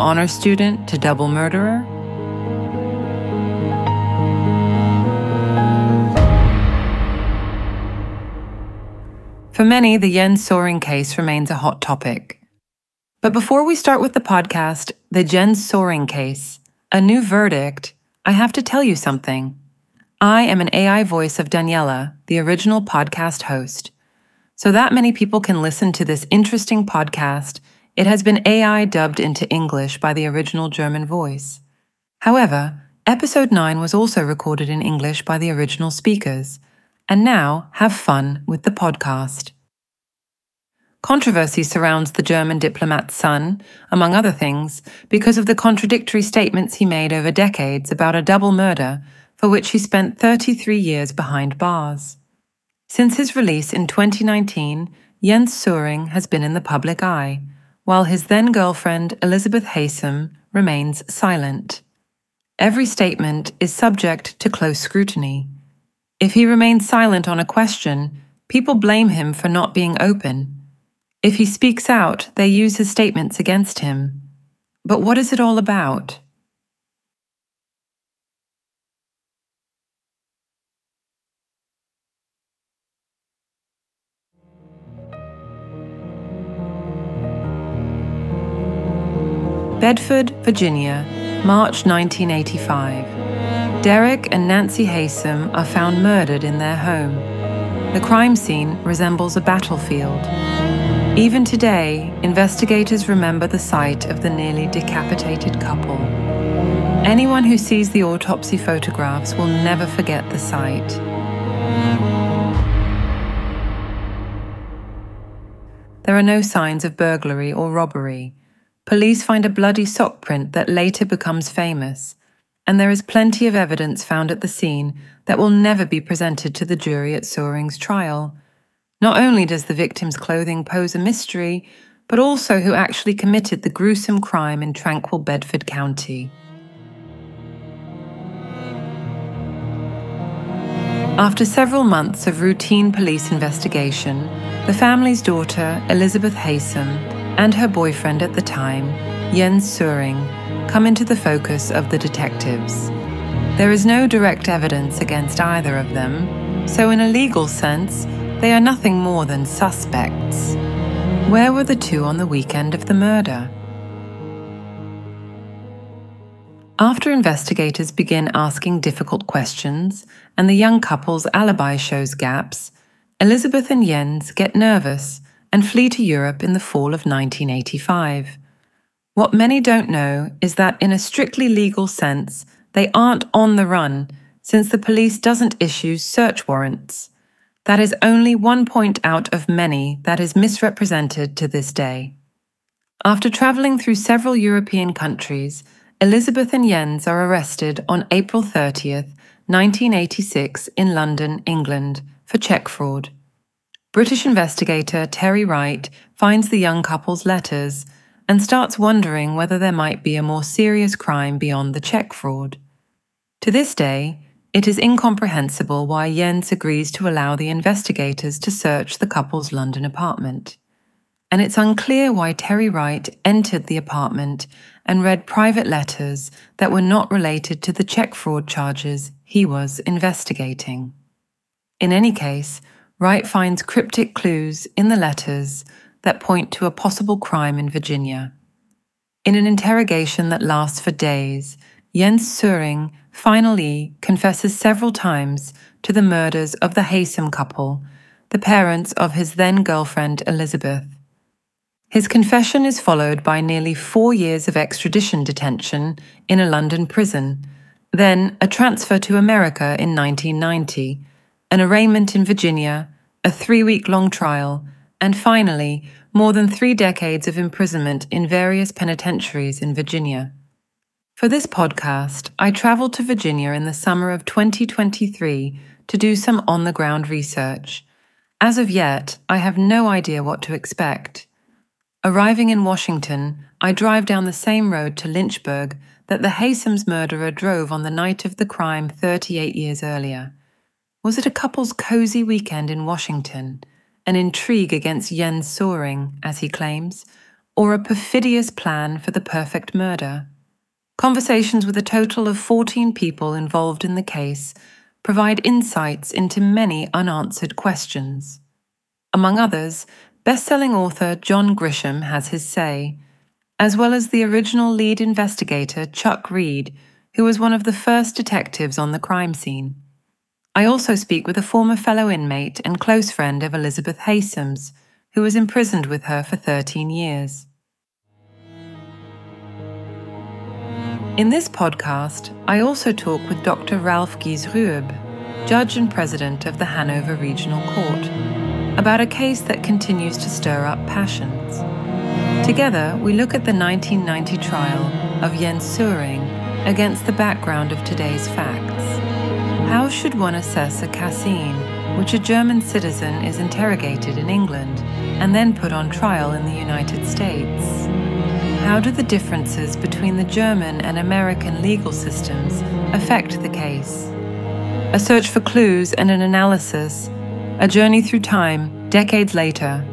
Honor student to double murderer? For many, the Jens Soering case remains a hot topic. But before we start with the podcast, the Jens Soering case, a new verdict, I have to tell you something. I am an AI voice of Daniela, the original podcast host. So that many people can listen to this interesting podcast, it has been AI dubbed into English by the original German voice. However, episode 9 was also recorded in English by the original speakers. And now, have fun with the podcast. Controversy surrounds the German diplomat's son, among other things, because of the contradictory statements he made over decades about a double murder for which he spent 33 years behind bars. Since his release in 2019, Jens Soering has been in the public eye, while his then girlfriend Elizabeth Haysom remains silent. Every statement is subject to close scrutiny. If he remains silent on a question, people blame him for not being open. If he speaks out, they use his statements against him. But what is it all about? Bedford, Virginia, March 1985. Derek and Nancy Haysom are found murdered in their home. The crime scene resembles a battlefield. Even today, investigators remember the sight of the nearly decapitated couple. Anyone who sees the autopsy photographs will never forget the sight. There are no signs of burglary or robbery. Police find a bloody sock print that later becomes famous, and there is plenty of evidence found at the scene that will never be presented to the jury at Soering's trial. Not only does the victim's clothing pose a mystery, but also who actually committed the gruesome crime in tranquil Bedford County. After several months of routine police investigation, the family's daughter, Elizabeth Haysom, and her boyfriend at the time, Jens Soering, come into the focus of the detectives. There is no direct evidence against either of them, so in a legal sense, they are nothing more than suspects. Where were the two on the weekend of the murder? After investigators begin asking difficult questions and the young couple's alibi shows gaps, Elizabeth and Jens get nervous and flee to Europe in the fall of 1985. What many don't know is that, in a strictly legal sense, they aren't on the run since the police doesn't issue search warrants. That is only one point out of many that is misrepresented to this day. After travelling through several European countries, Elizabeth and Jens are arrested on April 30th, 1986, in London, England, for check fraud. British investigator Terry Wright finds the young couple's letters and starts wondering whether there might be a more serious crime beyond the check fraud. To this day, it is incomprehensible why Jens agrees to allow the investigators to search the couple's London apartment. And it's unclear why Terry Wright entered the apartment and read private letters that were not related to the check fraud charges he was investigating. In any case, Wright finds cryptic clues in the letters that point to a possible crime in Virginia. In an interrogation that lasts for days, Jens Soering finally confesses several times to the murders of the Haysom couple, the parents of his then girlfriend Elizabeth. His confession is followed by nearly four years of extradition detention in a London prison, then a transfer to America in 1990 an arraignment in Virginia, a three week long trial, and finally, more than three decades of imprisonment in various penitentiaries in Virginia. For this podcast, I traveled to Virginia in the summer of 2023 to do some on the ground research. As of yet, I have no idea what to expect. Arriving in Washington, I drive down the same road to Lynchburg that the Haysoms murderer drove on the night of the crime 38 years earlier. Was it a couple's cozy weekend in Washington, an intrigue against Jens Soering, as he claims, or a perfidious plan for the perfect murder. Conversations with a total of 14 people involved in the case provide insights into many unanswered questions. Among others, best-selling author John Grisham has his say, as well as the original lead investigator Chuck Reid, who was one of the first detectives on the crime scene. I also speak with a former fellow inmate and close friend of Elizabeth Haysom's, who was imprisoned with her for 13 years. In this podcast, I also talk with Dr. Ralph Guise-Rübe, judge and president of the Hanover Regional Court, about a case that continues to stir up passions. Together, we look at the 1990 trial of Jens Soering against the background of today's facts. How should one assess a cas in which a German citizen is interrogated in England and then put on trial in the United States? How do the differences between the German and American legal systems affect the case? A search for clues and an analysis, a journey through time, decades later,